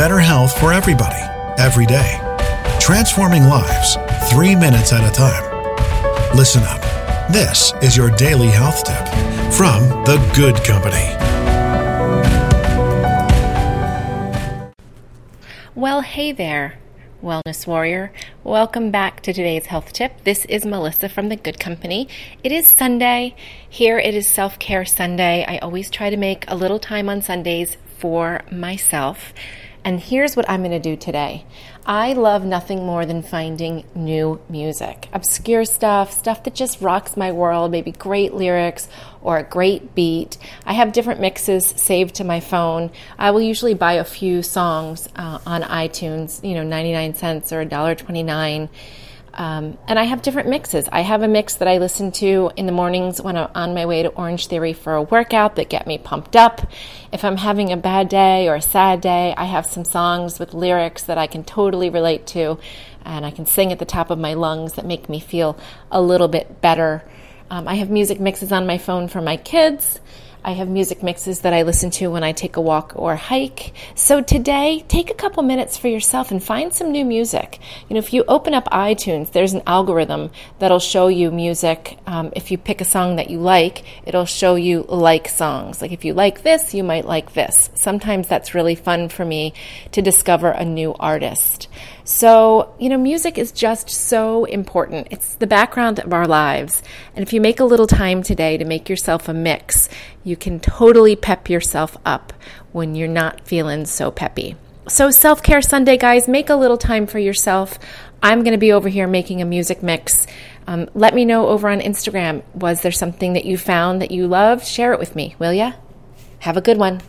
better health for everybody, every day. Transforming lives, three minutes at a time. Listen up. This is your daily health tip from The Good Company. Well, hey there, Wellness Warrior. Welcome back to today's health tip. This is Melissa from The Good Company. It is Sunday. Here it is Self Care Sunday. I always try to make a little time on Sundays for myself. And here's what I'm going to do today. I love nothing more than finding new music, obscure stuff, stuff that just rocks my world, maybe great lyrics or a great beat. I have different mixes saved to my phone. I will usually buy a few songs uh, on iTunes, you know, 99 cents or $1.29 um, and I have different mixes. I have a mix that I listen to in the mornings when I'm on my way to Orange Theory for a workout that get me pumped up. If I'm having a bad day or a sad day, I have some songs with lyrics that I can totally relate to and I can sing at the top of my lungs that make me feel a little bit better. Um, I have music mixes on my phone for my kids. I have music mixes that I listen to when I take a walk or hike. So today, take a couple minutes for yourself and find some new music. You know, if you open up iTunes, there's an algorithm that'll show you music. Um, if you pick a song that you like, it'll show you like songs. Like if you like this, you might like this. Sometimes that's really fun for me to discover a new artist. So, you know, music is just so important. It's the background of our lives. And if you make a little time today to make yourself a mix, you can totally pep yourself up when you're not feeling so peppy. So, Self Care Sunday, guys, make a little time for yourself. I'm going to be over here making a music mix. Um, let me know over on Instagram. Was there something that you found that you loved? Share it with me, will ya? Have a good one.